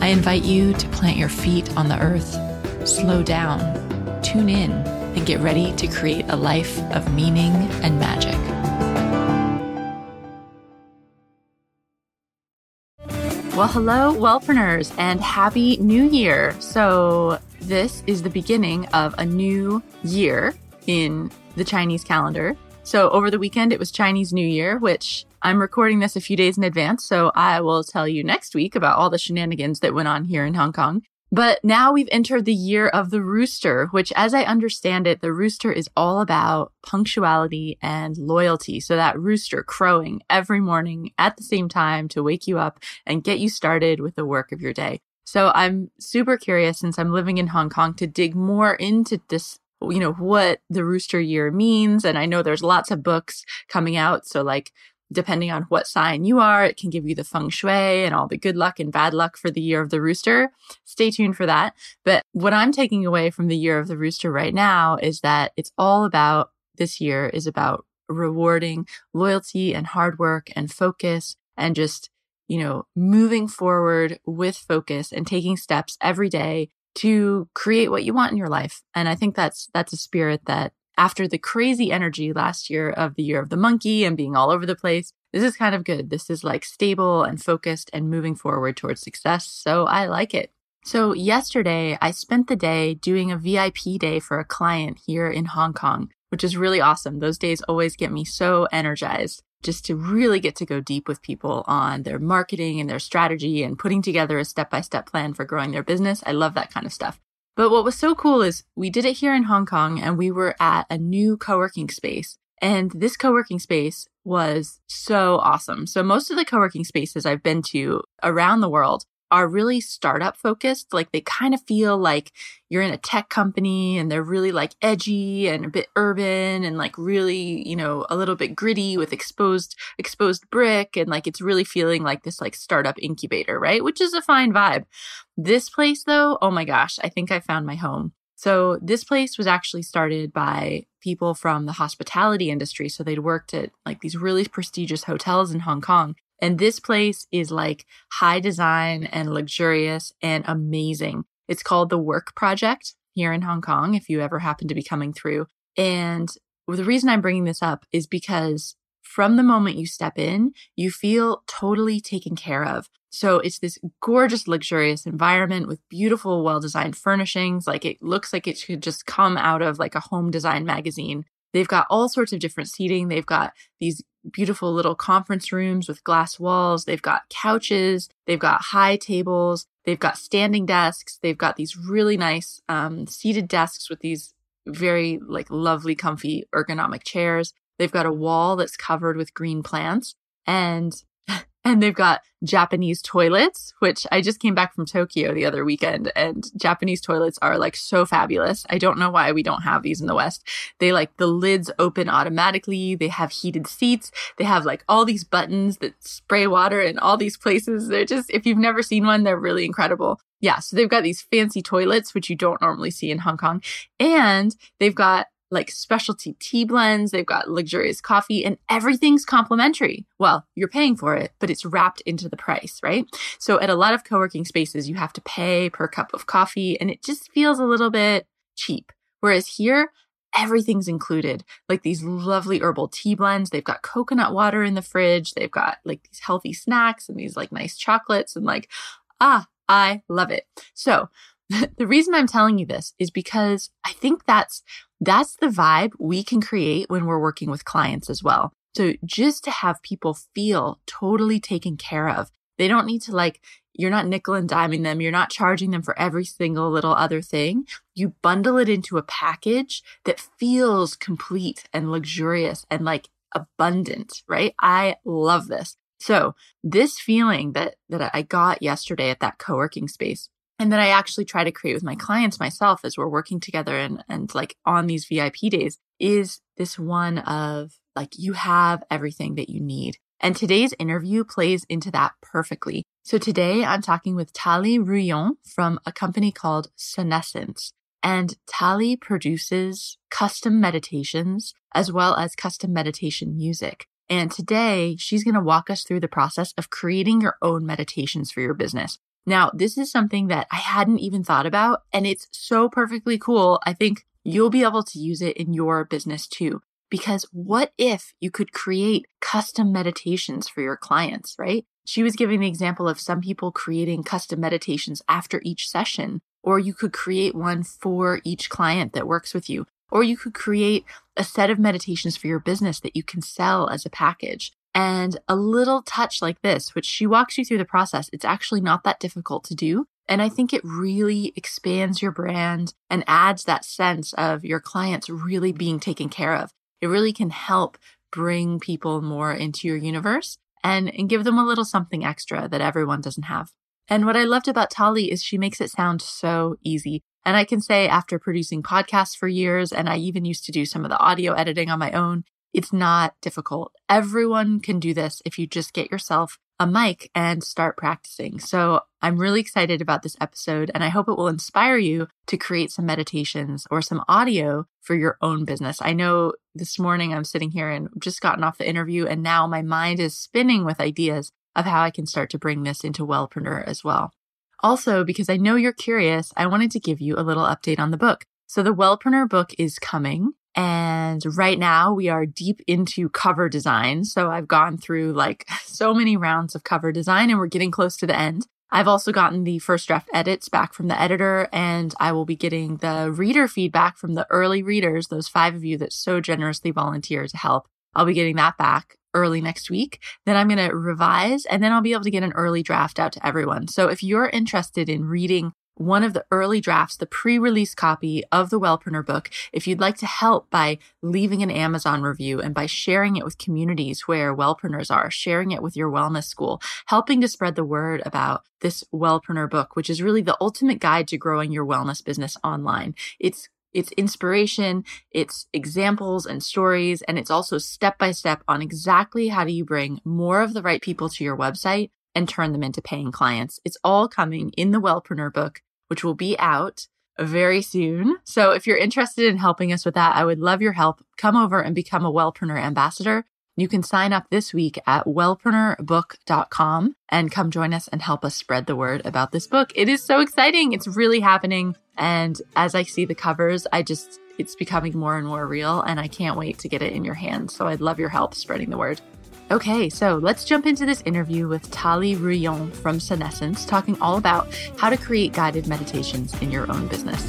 I invite you to plant your feet on the earth, slow down, tune in, and get ready to create a life of meaning and magic. Well, hello, wellpreneurs, and happy new year. So, this is the beginning of a new year in the Chinese calendar. So, over the weekend, it was Chinese New Year, which I'm recording this a few days in advance, so I will tell you next week about all the shenanigans that went on here in Hong Kong. But now we've entered the year of the rooster, which, as I understand it, the rooster is all about punctuality and loyalty. So that rooster crowing every morning at the same time to wake you up and get you started with the work of your day. So I'm super curious since I'm living in Hong Kong to dig more into this you know what the rooster year means and i know there's lots of books coming out so like depending on what sign you are, it can give you the feng shui and all the good luck and bad luck for the year of the rooster. Stay tuned for that. But what I'm taking away from the year of the rooster right now is that it's all about this year is about rewarding loyalty and hard work and focus and just, you know, moving forward with focus and taking steps every day to create what you want in your life. And I think that's, that's a spirit that after the crazy energy last year of the year of the monkey and being all over the place, this is kind of good. This is like stable and focused and moving forward towards success. So I like it. So yesterday I spent the day doing a VIP day for a client here in Hong Kong, which is really awesome. Those days always get me so energized just to really get to go deep with people on their marketing and their strategy and putting together a step by step plan for growing their business. I love that kind of stuff. But what was so cool is we did it here in Hong Kong and we were at a new co-working space. And this co-working space was so awesome. So most of the co-working spaces I've been to around the world are really startup focused. Like they kind of feel like you're in a tech company and they're really like edgy and a bit urban and like really, you know, a little bit gritty with exposed, exposed brick. And like it's really feeling like this like startup incubator, right? Which is a fine vibe. This place though, oh my gosh, I think I found my home. So this place was actually started by people from the hospitality industry. So they'd worked at like these really prestigious hotels in Hong Kong and this place is like high design and luxurious and amazing. It's called the Work Project here in Hong Kong, if you ever happen to be coming through. And the reason I'm bringing this up is because from the moment you step in, you feel totally taken care of. So it's this gorgeous, luxurious environment with beautiful, well designed furnishings. Like it looks like it should just come out of like a home design magazine. They've got all sorts of different seating. They've got these beautiful little conference rooms with glass walls. They've got couches. They've got high tables. They've got standing desks. They've got these really nice um, seated desks with these very like lovely, comfy ergonomic chairs. They've got a wall that's covered with green plants. And and they've got Japanese toilets, which I just came back from Tokyo the other weekend and Japanese toilets are like so fabulous. I don't know why we don't have these in the West. They like the lids open automatically. They have heated seats. They have like all these buttons that spray water in all these places. They're just, if you've never seen one, they're really incredible. Yeah. So they've got these fancy toilets, which you don't normally see in Hong Kong. And they've got like specialty tea blends. They've got luxurious coffee and everything's complimentary. Well, you're paying for it, but it's wrapped into the price, right? So at a lot of co-working spaces, you have to pay per cup of coffee and it just feels a little bit cheap. Whereas here, everything's included. Like these lovely herbal tea blends. They've got coconut water in the fridge. They've got like these healthy snacks and these like nice chocolates and like, ah, I love it. So the reason I'm telling you this is because I think that's that's the vibe we can create when we're working with clients as well. So just to have people feel totally taken care of. They don't need to like, you're not nickel and diming them. You're not charging them for every single little other thing. You bundle it into a package that feels complete and luxurious and like abundant, right? I love this. So this feeling that, that I got yesterday at that co-working space and that I actually try to create with my clients myself as we're working together and, and like on these VIP days is this one of like, you have everything that you need. And today's interview plays into that perfectly. So today I'm talking with Tali Rouillon from a company called Sonessence. And Tali produces custom meditations as well as custom meditation music. And today she's going to walk us through the process of creating your own meditations for your business. Now, this is something that I hadn't even thought about and it's so perfectly cool. I think you'll be able to use it in your business too. Because what if you could create custom meditations for your clients, right? She was giving the example of some people creating custom meditations after each session or you could create one for each client that works with you. Or you could create a set of meditations for your business that you can sell as a package. And a little touch like this, which she walks you through the process, it's actually not that difficult to do. And I think it really expands your brand and adds that sense of your clients really being taken care of. It really can help bring people more into your universe and, and give them a little something extra that everyone doesn't have. And what I loved about Tali is she makes it sound so easy. And I can say after producing podcasts for years, and I even used to do some of the audio editing on my own, it's not difficult. Everyone can do this if you just get yourself a mic and start practicing. So I'm really excited about this episode and I hope it will inspire you to create some meditations or some audio for your own business. I know this morning I'm sitting here and just gotten off the interview and now my mind is spinning with ideas of how I can start to bring this into Wellpreneur as well. Also, because I know you're curious, I wanted to give you a little update on the book. So the Wellpreneur book is coming. And right now we are deep into cover design. So I've gone through like so many rounds of cover design and we're getting close to the end. I've also gotten the first draft edits back from the editor and I will be getting the reader feedback from the early readers, those five of you that so generously volunteer to help. I'll be getting that back early next week. Then I'm going to revise and then I'll be able to get an early draft out to everyone. So if you're interested in reading one of the early drafts, the pre-release copy of the Wellpreneur book, if you'd like to help by leaving an Amazon review and by sharing it with communities where Wellpreneurs are, sharing it with your wellness school, helping to spread the word about this Wellpreneur book, which is really the ultimate guide to growing your wellness business online. It's it's inspiration, it's examples and stories, and it's also step by step on exactly how do you bring more of the right people to your website and turn them into paying clients. It's all coming in the Wellpreneur book, which will be out very soon. So if you're interested in helping us with that, I would love your help. Come over and become a Wellpreneur ambassador. You can sign up this week at wellpreneurbook.com and come join us and help us spread the word about this book. It is so exciting. It's really happening. And as I see the covers, I just, it's becoming more and more real and I can't wait to get it in your hands. So I'd love your help spreading the word. Okay, so let's jump into this interview with Tali Rouillon from Sonessence, talking all about how to create guided meditations in your own business.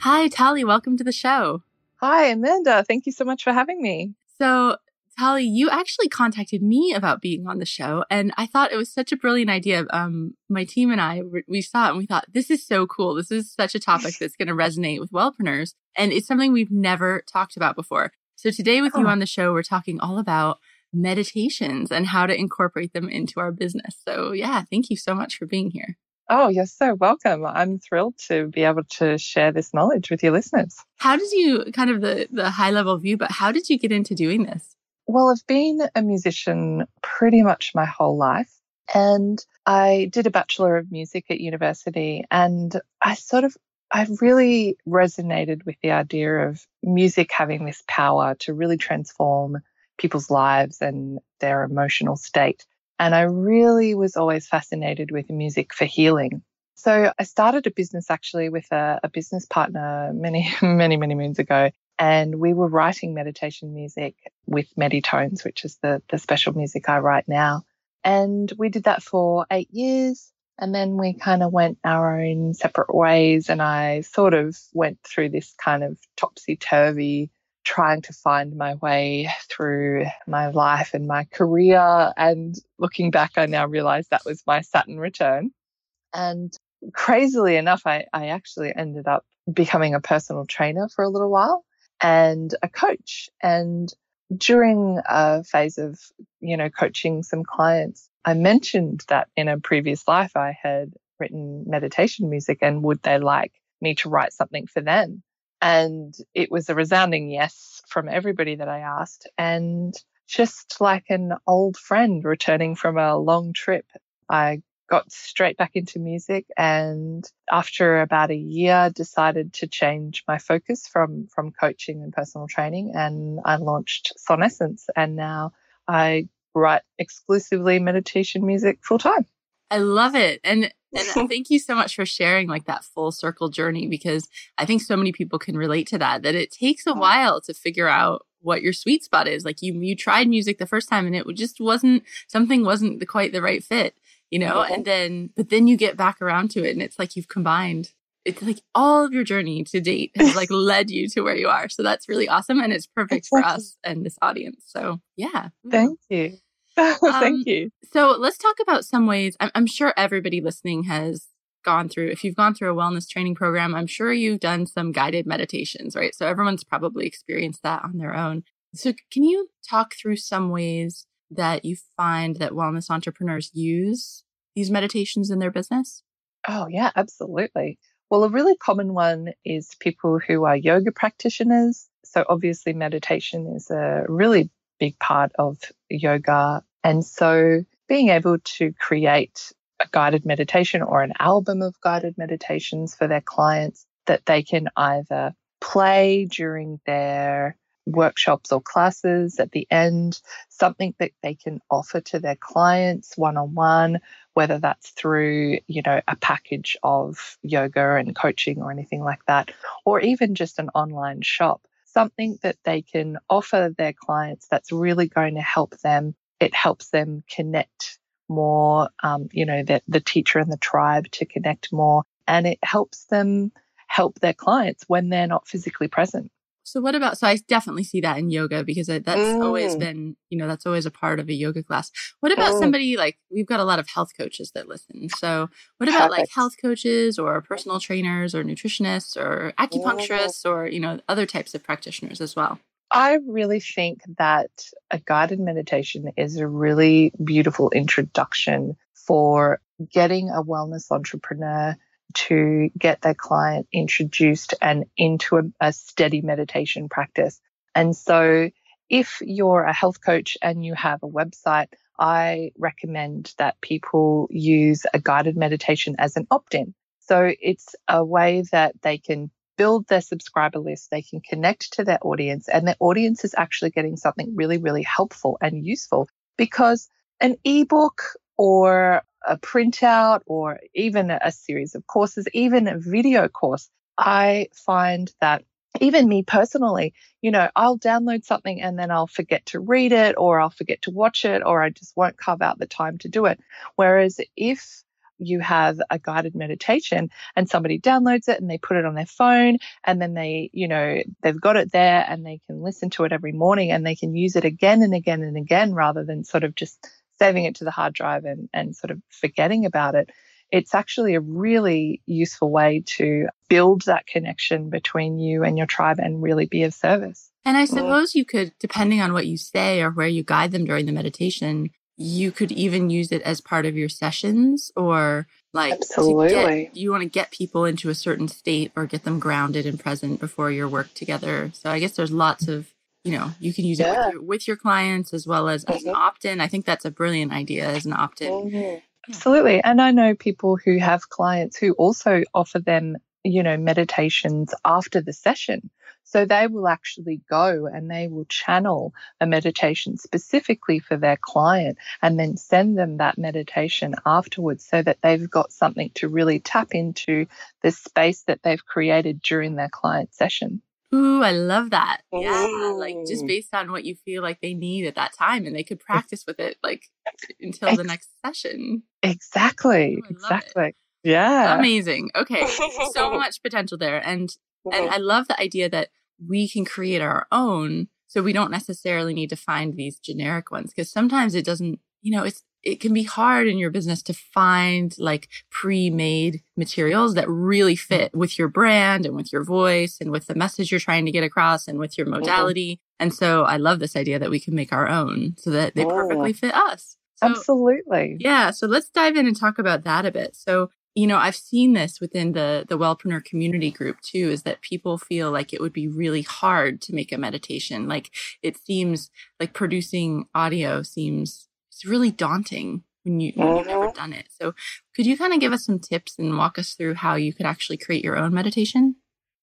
Hi, Tali. Welcome to the show. Hi, Amanda. Thank you so much for having me. So, Tali, you actually contacted me about being on the show, and I thought it was such a brilliant idea. Um, my team and I, we saw it and we thought, this is so cool. This is such a topic that's going to resonate with wellpreneurs, and it's something we've never talked about before. So today with oh. you on the show, we're talking all about meditations and how to incorporate them into our business. So yeah, thank you so much for being here. Oh, you're so welcome. I'm thrilled to be able to share this knowledge with your listeners. How did you kind of the the high level view, but how did you get into doing this? Well, I've been a musician pretty much my whole life. And I did a Bachelor of Music at university. And I sort of, I really resonated with the idea of music having this power to really transform people's lives and their emotional state. And I really was always fascinated with music for healing. So I started a business actually with a, a business partner many, many, many moons ago. And we were writing meditation music with Meditones, which is the, the special music I write now. And we did that for eight years. And then we kind of went our own separate ways. And I sort of went through this kind of topsy turvy trying to find my way through my life and my career. And looking back, I now realize that was my Saturn return. And crazily enough, I, I actually ended up becoming a personal trainer for a little while and a coach. And during a phase of, you know, coaching some clients, I mentioned that in a previous life I had written meditation music and would they like me to write something for them? And it was a resounding yes from everybody that I asked. And just like an old friend returning from a long trip, I got straight back into music and after about a year decided to change my focus from from coaching and personal training and I launched Sonessence and now I write exclusively meditation music full time. I love it. And and thank you so much for sharing like that full circle journey because I think so many people can relate to that that it takes a while to figure out what your sweet spot is. Like you you tried music the first time and it just wasn't something wasn't the, quite the right fit you know, and then, but then you get back around to it and it's like you've combined. It's like all of your journey to date has like led you to where you are. So that's really awesome. And it's perfect for us and this audience. So yeah. Thank you. Thank um, you. So let's talk about some ways. I'm, I'm sure everybody listening has gone through, if you've gone through a wellness training program, I'm sure you've done some guided meditations, right? So everyone's probably experienced that on their own. So can you talk through some ways that you find that wellness entrepreneurs use these meditations in their business? Oh, yeah, absolutely. Well, a really common one is people who are yoga practitioners. So, obviously, meditation is a really big part of yoga. And so, being able to create a guided meditation or an album of guided meditations for their clients that they can either play during their workshops or classes at the end, something that they can offer to their clients one on one, whether that's through, you know, a package of yoga and coaching or anything like that, or even just an online shop, something that they can offer their clients that's really going to help them. It helps them connect more, um, you know, the, the teacher and the tribe to connect more, and it helps them help their clients when they're not physically present. So what about, so I definitely see that in yoga because that's mm. always been, you know, that's always a part of a yoga class. What about mm. somebody like, we've got a lot of health coaches that listen. So what about Perfect. like health coaches or personal trainers or nutritionists or acupuncturists mm. or, you know, other types of practitioners as well? I really think that a guided meditation is a really beautiful introduction for getting a wellness entrepreneur to get their client introduced and into a, a steady meditation practice. And so if you're a health coach and you have a website, I recommend that people use a guided meditation as an opt in. So it's a way that they can build their subscriber list, they can connect to their audience, and their audience is actually getting something really, really helpful and useful because an ebook or a printout or even a series of courses, even a video course, I find that even me personally, you know, I'll download something and then I'll forget to read it or I'll forget to watch it or I just won't carve out the time to do it. Whereas if you have a guided meditation and somebody downloads it and they put it on their phone and then they, you know, they've got it there and they can listen to it every morning and they can use it again and again and again rather than sort of just saving it to the hard drive and, and sort of forgetting about it, it's actually a really useful way to build that connection between you and your tribe and really be of service. And I mm-hmm. suppose you could, depending on what you say or where you guide them during the meditation, you could even use it as part of your sessions or like absolutely get, you want to get people into a certain state or get them grounded and present before your work together. So i guess there's lots of you know you can use yeah. it with your, with your, clients as well as mm-hmm. as an mm-hmm. opt-in i think that's a brilliant idea as an opt-in mm-hmm. absolutely and i know people who have clients who also offer them you know meditations after the session so they will actually go and they will channel a meditation specifically for their client and then send them that meditation afterwards so that they've got something to really tap into the space that they've created during their client session. Ooh, I love that. Yeah. Like just mm. based on what you feel like they need at that time and they could practice with it like until the next session. Exactly. Ooh, exactly. It. Yeah. Amazing. Okay. so much potential there. And and mm-hmm. I love the idea that we can create our own so we don't necessarily need to find these generic ones because sometimes it doesn't, you know, it's it can be hard in your business to find like pre-made materials that really fit with your brand and with your voice and with the message you're trying to get across and with your mm-hmm. modality. And so I love this idea that we can make our own so that they perfectly fit us. So, Absolutely. Yeah. So let's dive in and talk about that a bit. So, you know, I've seen this within the the Wellpreneur community group too, is that people feel like it would be really hard to make a meditation. Like it seems like producing audio seems it's really daunting when you when you've never mm-hmm. done it. So could you kind of give us some tips and walk us through how you could actually create your own meditation?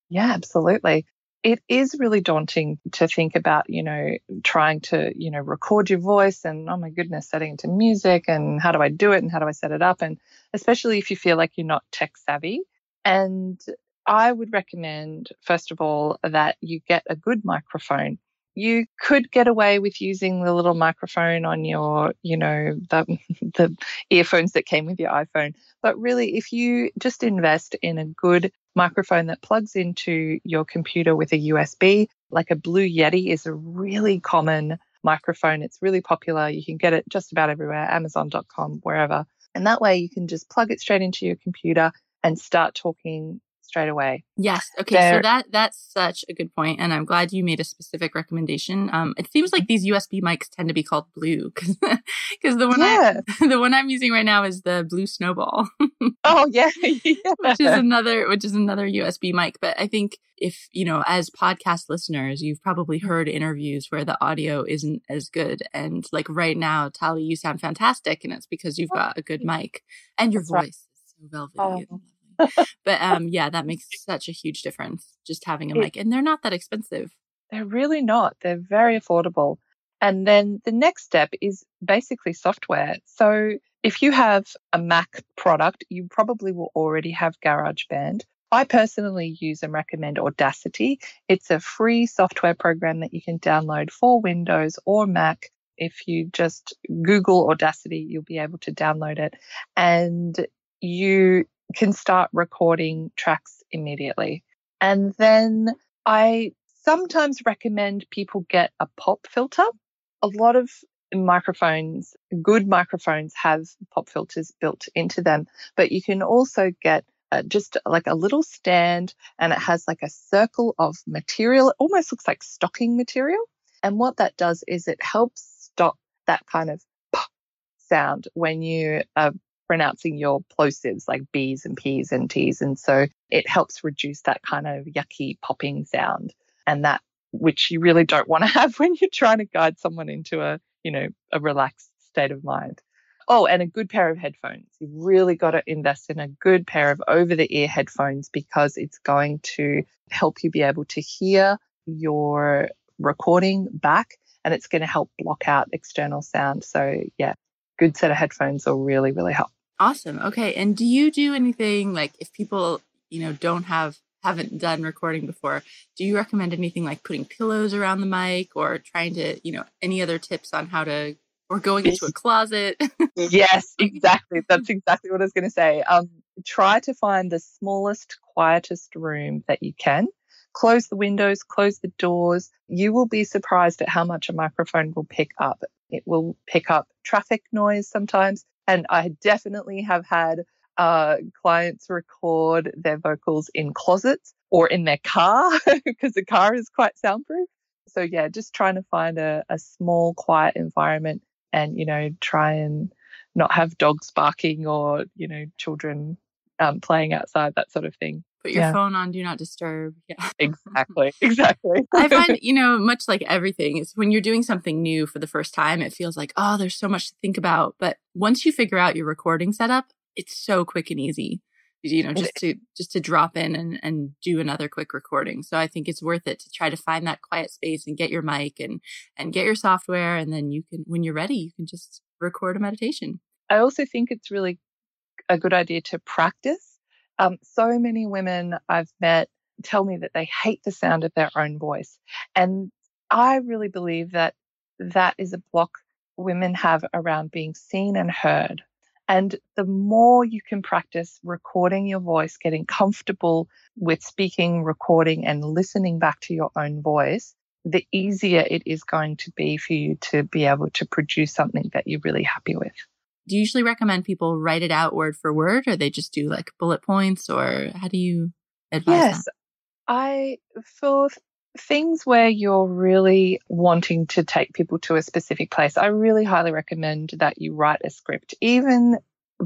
Yeah, absolutely it is really daunting to think about, you know, trying to, you know, record your voice and, oh my goodness, setting it to music and how do I do it and how do I set it up? And especially if you feel like you're not tech savvy. And I would recommend, first of all, that you get a good microphone. You could get away with using the little microphone on your, you know, the, the earphones that came with your iPhone. But really, if you just invest in a good microphone that plugs into your computer with a USB. Like a Blue Yeti is a really common microphone. It's really popular. You can get it just about everywhere, amazon.com, wherever. And that way you can just plug it straight into your computer and start talking straight away. Yes. Okay. There. So that that's such a good point, and I'm glad you made a specific recommendation. Um, it seems like these USB mics tend to be called blue because the one yeah. I, the one I'm using right now is the Blue Snowball. oh yeah. yeah, which is another which is another USB mic. But I think if you know, as podcast listeners, you've probably heard interviews where the audio isn't as good, and like right now, Tali, you sound fantastic, and it's because you've got a good mic and your that's voice right. is so velvety. Oh but um, yeah, that makes such a huge difference just having a mic. And they're not that expensive. They're really not. They're very affordable. And then the next step is basically software. So if you have a Mac product, you probably will already have GarageBand. I personally use and recommend Audacity. It's a free software program that you can download for Windows or Mac. If you just Google Audacity, you'll be able to download it. And you can start recording tracks immediately. And then I sometimes recommend people get a pop filter. A lot of microphones, good microphones have pop filters built into them, but you can also get uh, just like a little stand and it has like a circle of material. It almost looks like stocking material. And what that does is it helps stop that kind of pop sound when you are pronouncing your plosives like B's and P's and T's. And so it helps reduce that kind of yucky popping sound and that which you really don't want to have when you're trying to guide someone into a, you know, a relaxed state of mind. Oh, and a good pair of headphones. You've really got to invest in a good pair of over the ear headphones because it's going to help you be able to hear your recording back and it's going to help block out external sound. So, yeah, good set of headphones will really, really help. Awesome. Okay. And do you do anything like if people, you know, don't have haven't done recording before, do you recommend anything like putting pillows around the mic or trying to, you know, any other tips on how to or going into a closet? yes, exactly. That's exactly what I was going to say. Um, try to find the smallest, quietest room that you can. Close the windows, close the doors. You will be surprised at how much a microphone will pick up. It will pick up traffic noise sometimes. And I definitely have had uh, clients record their vocals in closets or in their car because the car is quite soundproof. So yeah, just trying to find a, a small, quiet environment and, you know, try and not have dogs barking or, you know, children um, playing outside, that sort of thing. Put your yeah. phone on do not disturb. Yeah. Exactly. Exactly. I find, you know, much like everything is when you're doing something new for the first time, it feels like, oh, there's so much to think about. But once you figure out your recording setup, it's so quick and easy. You know, just to just to drop in and, and do another quick recording. So I think it's worth it to try to find that quiet space and get your mic and and get your software and then you can when you're ready, you can just record a meditation. I also think it's really a good idea to practice um, so many women I've met tell me that they hate the sound of their own voice. And I really believe that that is a block women have around being seen and heard. And the more you can practice recording your voice, getting comfortable with speaking, recording, and listening back to your own voice, the easier it is going to be for you to be able to produce something that you're really happy with do you usually recommend people write it out word for word or they just do like bullet points or how do you advise yes that? i for things where you're really wanting to take people to a specific place, I really highly recommend that you write a script. Even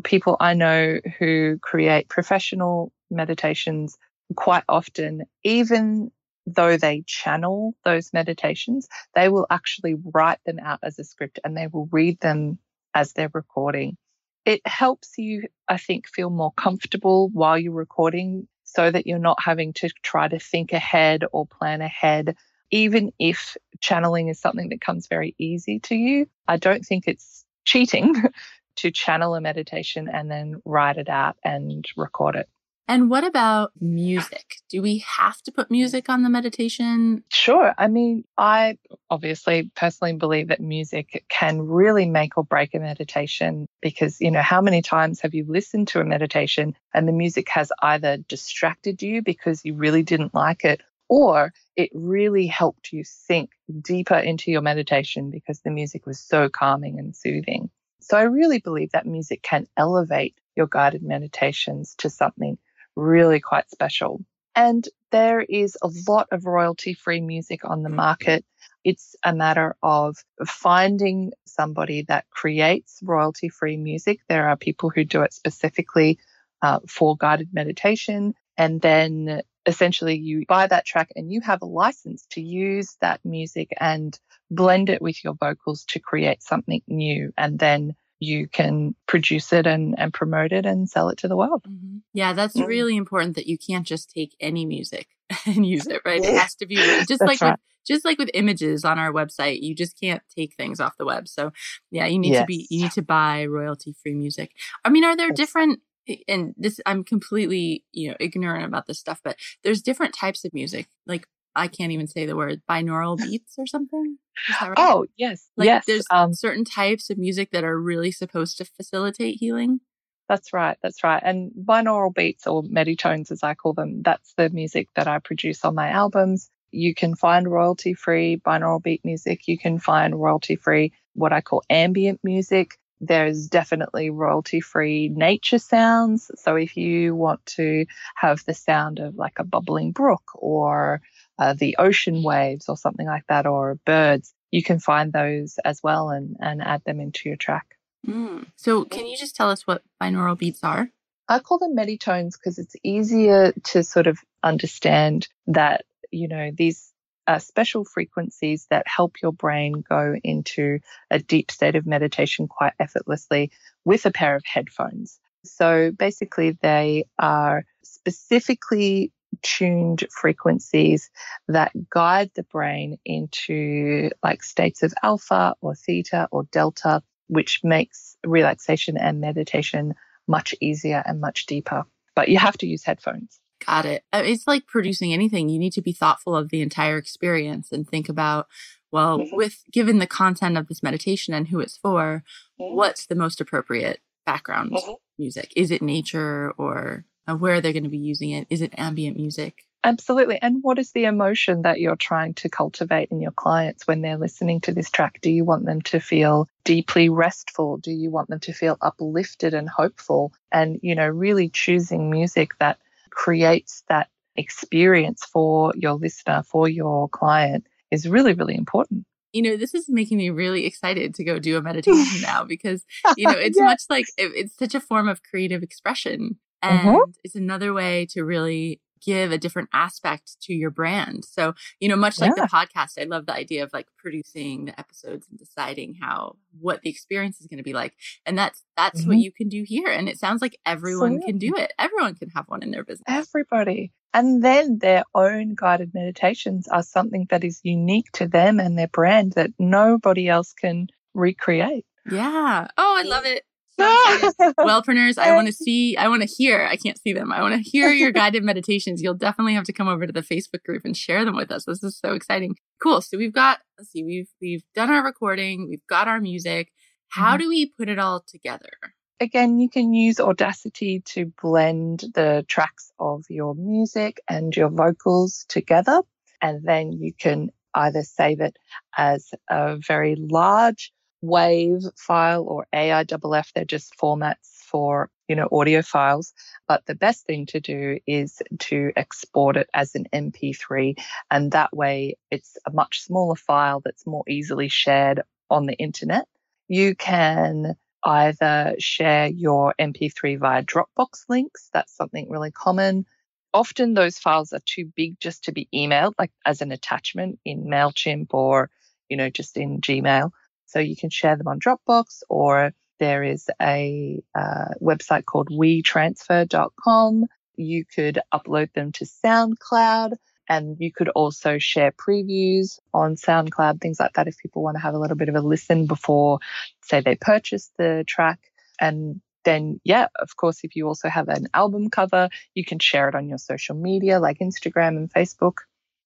people I know who create professional meditations quite often, even though they channel those meditations, they will actually write them out as a script and they will read them as they're recording. It helps you, I think, feel more comfortable while you're recording so that you're not having to try to think ahead or plan ahead. Even if channeling is something that comes very easy to you, I don't think it's cheating to channel a meditation and then write it out and record it. And what about music? Do we have to put music on the meditation? Sure. I mean, I obviously personally believe that music can really make or break a meditation because, you know, how many times have you listened to a meditation and the music has either distracted you because you really didn't like it or it really helped you sink deeper into your meditation because the music was so calming and soothing. So I really believe that music can elevate your guided meditations to something really quite special. And there is a lot of royalty free music on the market. It's a matter of finding somebody that creates royalty free music. There are people who do it specifically uh, for guided meditation. And then essentially you buy that track and you have a license to use that music and blend it with your vocals to create something new. And then you can produce it and, and promote it and sell it to the world. Mm-hmm. Yeah, that's mm-hmm. really important that you can't just take any music and use it, right? It has to be just like right. with, just like with images on our website, you just can't take things off the web. So yeah, you need yes. to be you need to buy royalty free music. I mean, are there yes. different and this I'm completely, you know, ignorant about this stuff, but there's different types of music. Like I can't even say the word binaural beats or something. Right? Oh, yes. Like yes. there's um, certain types of music that are really supposed to facilitate healing. That's right. That's right. And binaural beats or meditones, as I call them, that's the music that I produce on my albums. You can find royalty free binaural beat music. You can find royalty free what I call ambient music. There's definitely royalty free nature sounds. So if you want to have the sound of like a bubbling brook or uh, the ocean waves or something like that, or birds, you can find those as well and, and add them into your track. Mm. So, can you just tell us what binaural beats are? I call them meditones because it's easier to sort of understand that, you know, these are special frequencies that help your brain go into a deep state of meditation quite effortlessly with a pair of headphones. So basically, they are specifically tuned frequencies that guide the brain into like states of alpha or theta or delta, which makes relaxation and meditation much easier and much deeper. But you have to use headphones. Got it. Uh, it's like producing anything. You need to be thoughtful of the entire experience and think about, well, mm-hmm. with given the content of this meditation and who it's for, mm-hmm. what's the most appropriate background mm-hmm. music? Is it nature or where are they going to be using it? Is it ambient music? Absolutely. And what is the emotion that you're trying to cultivate in your clients when they're listening to this track? Do you want them to feel deeply restful? Do you want them to feel uplifted and hopeful? And, you know, really choosing music that creates that experience for your listener, for your client is really, really important you know, this is making me really excited to go do a meditation now because, you know, it's yes. much like it, it's such a form of creative expression. Mm-hmm. And mm-hmm. it's another way to really give a different aspect to your brand. So, you know, much like yeah. the podcast, I love the idea of like producing the episodes and deciding how what the experience is going to be like. And that's that's mm-hmm. what you can do here. And it sounds like everyone can do it. Everyone can have one in their business. Everybody. And then their own guided meditations are something that is unique to them and their brand that nobody else can recreate. Yeah. Oh, I love it. Wellpreneurs, I want to see, I want to hear, I can't see them. I want to hear your guided meditations. You'll definitely have to come over to the Facebook group and share them with us. This is so exciting. Cool. So we've got, let's see, we've, we've done our recording. We've got our music. How mm-hmm. do we put it all together? Again, you can use Audacity to blend the tracks of your music and your vocals together. And then you can either save it as a very large WAV file or AIFF. They're just formats for, you know, audio files. But the best thing to do is to export it as an MP3. And that way it's a much smaller file that's more easily shared on the internet. You can either share your MP3 via Dropbox links. That's something really common. Often those files are too big just to be emailed, like as an attachment in MailChimp or, you know, just in Gmail. So you can share them on Dropbox or there is a uh, website called wetransfer.com. You could upload them to SoundCloud and you could also share previews on SoundCloud, things like that, if people want to have a little bit of a listen before, say, they purchase the track. And then, yeah, of course, if you also have an album cover, you can share it on your social media like Instagram and Facebook.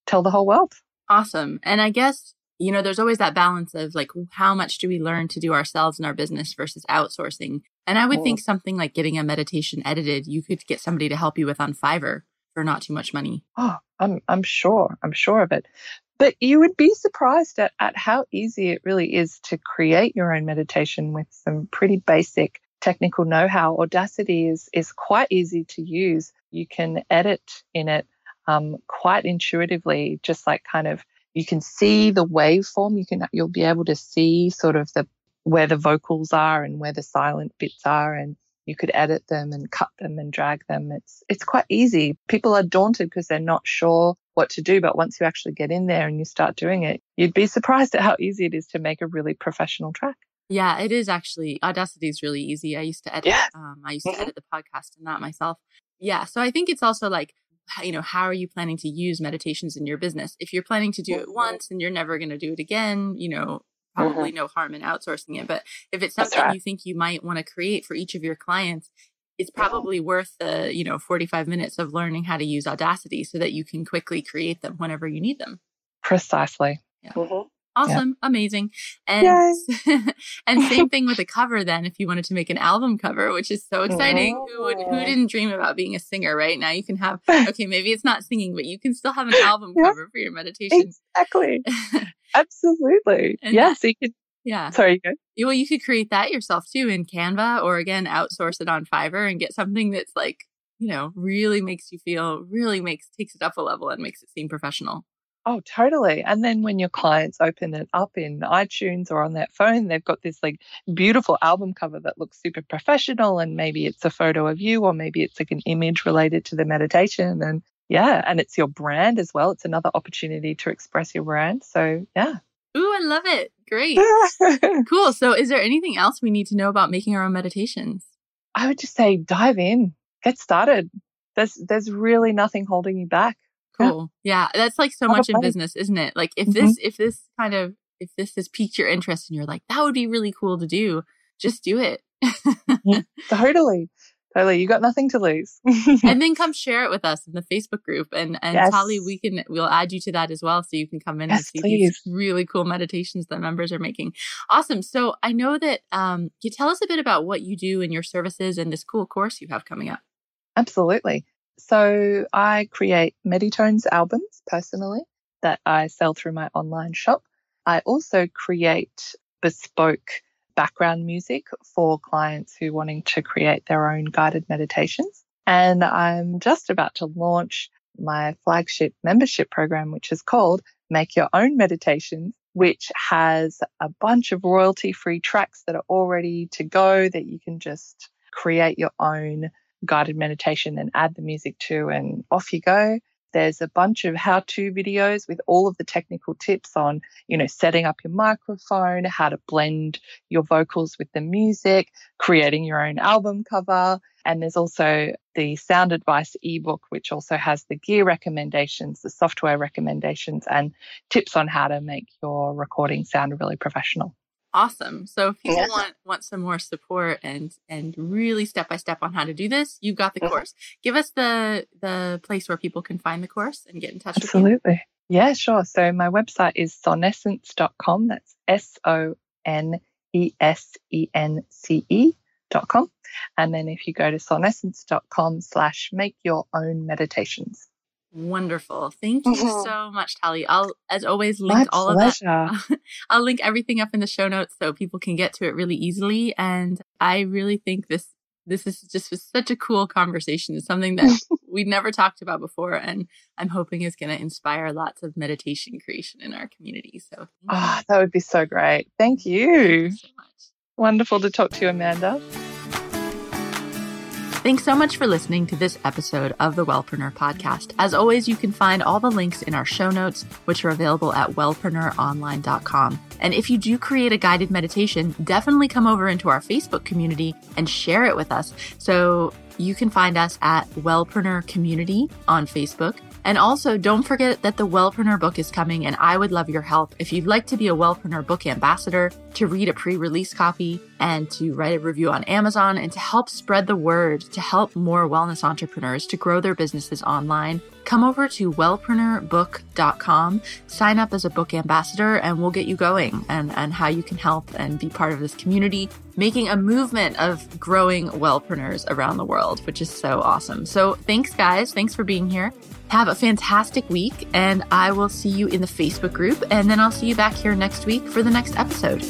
Tell the whole world. Awesome. And I guess you know, there's always that balance of like, how much do we learn to do ourselves in our business versus outsourcing? And I would oh. think something like getting a meditation edited, you could get somebody to help you with on Fiverr for not too much money. Oh, I'm, I'm sure. I'm sure of it. But you would be surprised at, at how easy it really is to create your own meditation with some pretty basic technical know-how. Audacity is, is quite easy to use. You can edit in it um, quite intuitively, just like kind of you can see the waveform. You can you'll be able to see sort of the where the vocals are and where the silent bits are and you could edit them and cut them and drag them. It's it's quite easy. People are daunted because they're not sure what to do, but once you actually get in there and you start doing it, you'd be surprised at how easy it is to make a really professional track. Yeah, it is actually. Audacity is really easy. I used to edit. Yeah. Um, I used to mm-hmm. edit the podcast and that myself. Yeah, so I think it's also like you know, how are you planning to use meditations in your business? If you're planning to do it once and you're never going to do it again, you know, probably mm-hmm. no harm in outsourcing it. But if it's something right. you think you might want to create for each of your clients, it's probably yeah. worth the, you know, 45 minutes of learning how to use Audacity so that you can quickly create them whenever you need them. Precisely. Yeah. Mm-hmm. Awesome, yeah. amazing. And and same thing with a cover then if you wanted to make an album cover, which is so exciting. Oh. Who would who oh. didn't dream about being a singer, right? Now you can have okay, maybe it's not singing, but you can still have an album yeah. cover for your meditation. Exactly. Absolutely. And yeah, so you could yeah. Sorry, you go. Well, you could create that yourself too in Canva or again outsource it on Fiverr and get something that's like, you know, really makes you feel really makes takes it up a level and makes it seem professional. Oh, totally. And then when your clients open it up in iTunes or on their phone, they've got this like beautiful album cover that looks super professional. And maybe it's a photo of you, or maybe it's like an image related to the meditation. And yeah, and it's your brand as well. It's another opportunity to express your brand. So yeah. Ooh, I love it. Great. cool. So is there anything else we need to know about making our own meditations? I would just say dive in, get started. There's there's really nothing holding you back. Cool. Yeah. yeah. That's like so much in business, isn't it? Like if mm-hmm. this, if this kind of, if this has piqued your interest and you're like, that would be really cool to do, just do it. totally. Totally. You got nothing to lose. and then come share it with us in the Facebook group. And and yes. Tali, we can we'll add you to that as well. So you can come in yes, and see please. these really cool meditations that members are making. Awesome. So I know that um you tell us a bit about what you do and your services and this cool course you have coming up. Absolutely. So I create Meditones albums personally that I sell through my online shop. I also create bespoke background music for clients who are wanting to create their own guided meditations. And I'm just about to launch my flagship membership program, which is called Make Your Own Meditations, which has a bunch of royalty free tracks that are all ready to go that you can just create your own guided meditation and add the music to, and off you go. There's a bunch of how to videos with all of the technical tips on, you know, setting up your microphone, how to blend your vocals with the music, creating your own album cover. And there's also the sound advice ebook, which also has the gear recommendations, the software recommendations, and tips on how to make your recording sound really professional awesome. So if people yeah. want want some more support and and really step by step on how to do this, you've got the mm-hmm. course. Give us the the place where people can find the course and get in touch Absolutely. Yeah, sure. So my website is sonessence.com. That's S O N E S E N C E dot com. And then if you go to sonessence.com slash make your own meditations. Wonderful. Thank you Mhm. so much, Tali. I'll, as always, link My all of that. pleasure. I'll link everything up in the show notes so people can get to it really easily. And I really think this this is just was such a cool conversation. It's something that we'd never talked about before, and I'm hoping is going to inspire lots of meditation creation in our community. So, thank. Ah, that would be so great. Thank Thank you. you so much. Wonderful to talk to you, Amanda. Thanks so much for listening to this episode of the Wellpreneur podcast. As always, you can find all the links in our show notes, which are available at wellpreneuronline.com. And if you do create a guided meditation, definitely come over into our Facebook community and share it with us. So you can find us at Wellpreneur Community on Facebook. And also, don't forget that the Wellpreneur book is coming, and I would love your help. If you'd like to be a Wellpreneur book ambassador, to read a pre release copy, and to write a review on Amazon, and to help spread the word to help more wellness entrepreneurs to grow their businesses online, come over to wellpreneurbook.com, sign up as a book ambassador, and we'll get you going and, and how you can help and be part of this community, making a movement of growing wellpreneurs around the world, which is so awesome. So thanks, guys. Thanks for being here. Have a fantastic week, and I will see you in the Facebook group, and then I'll see you back here next week for the next episode.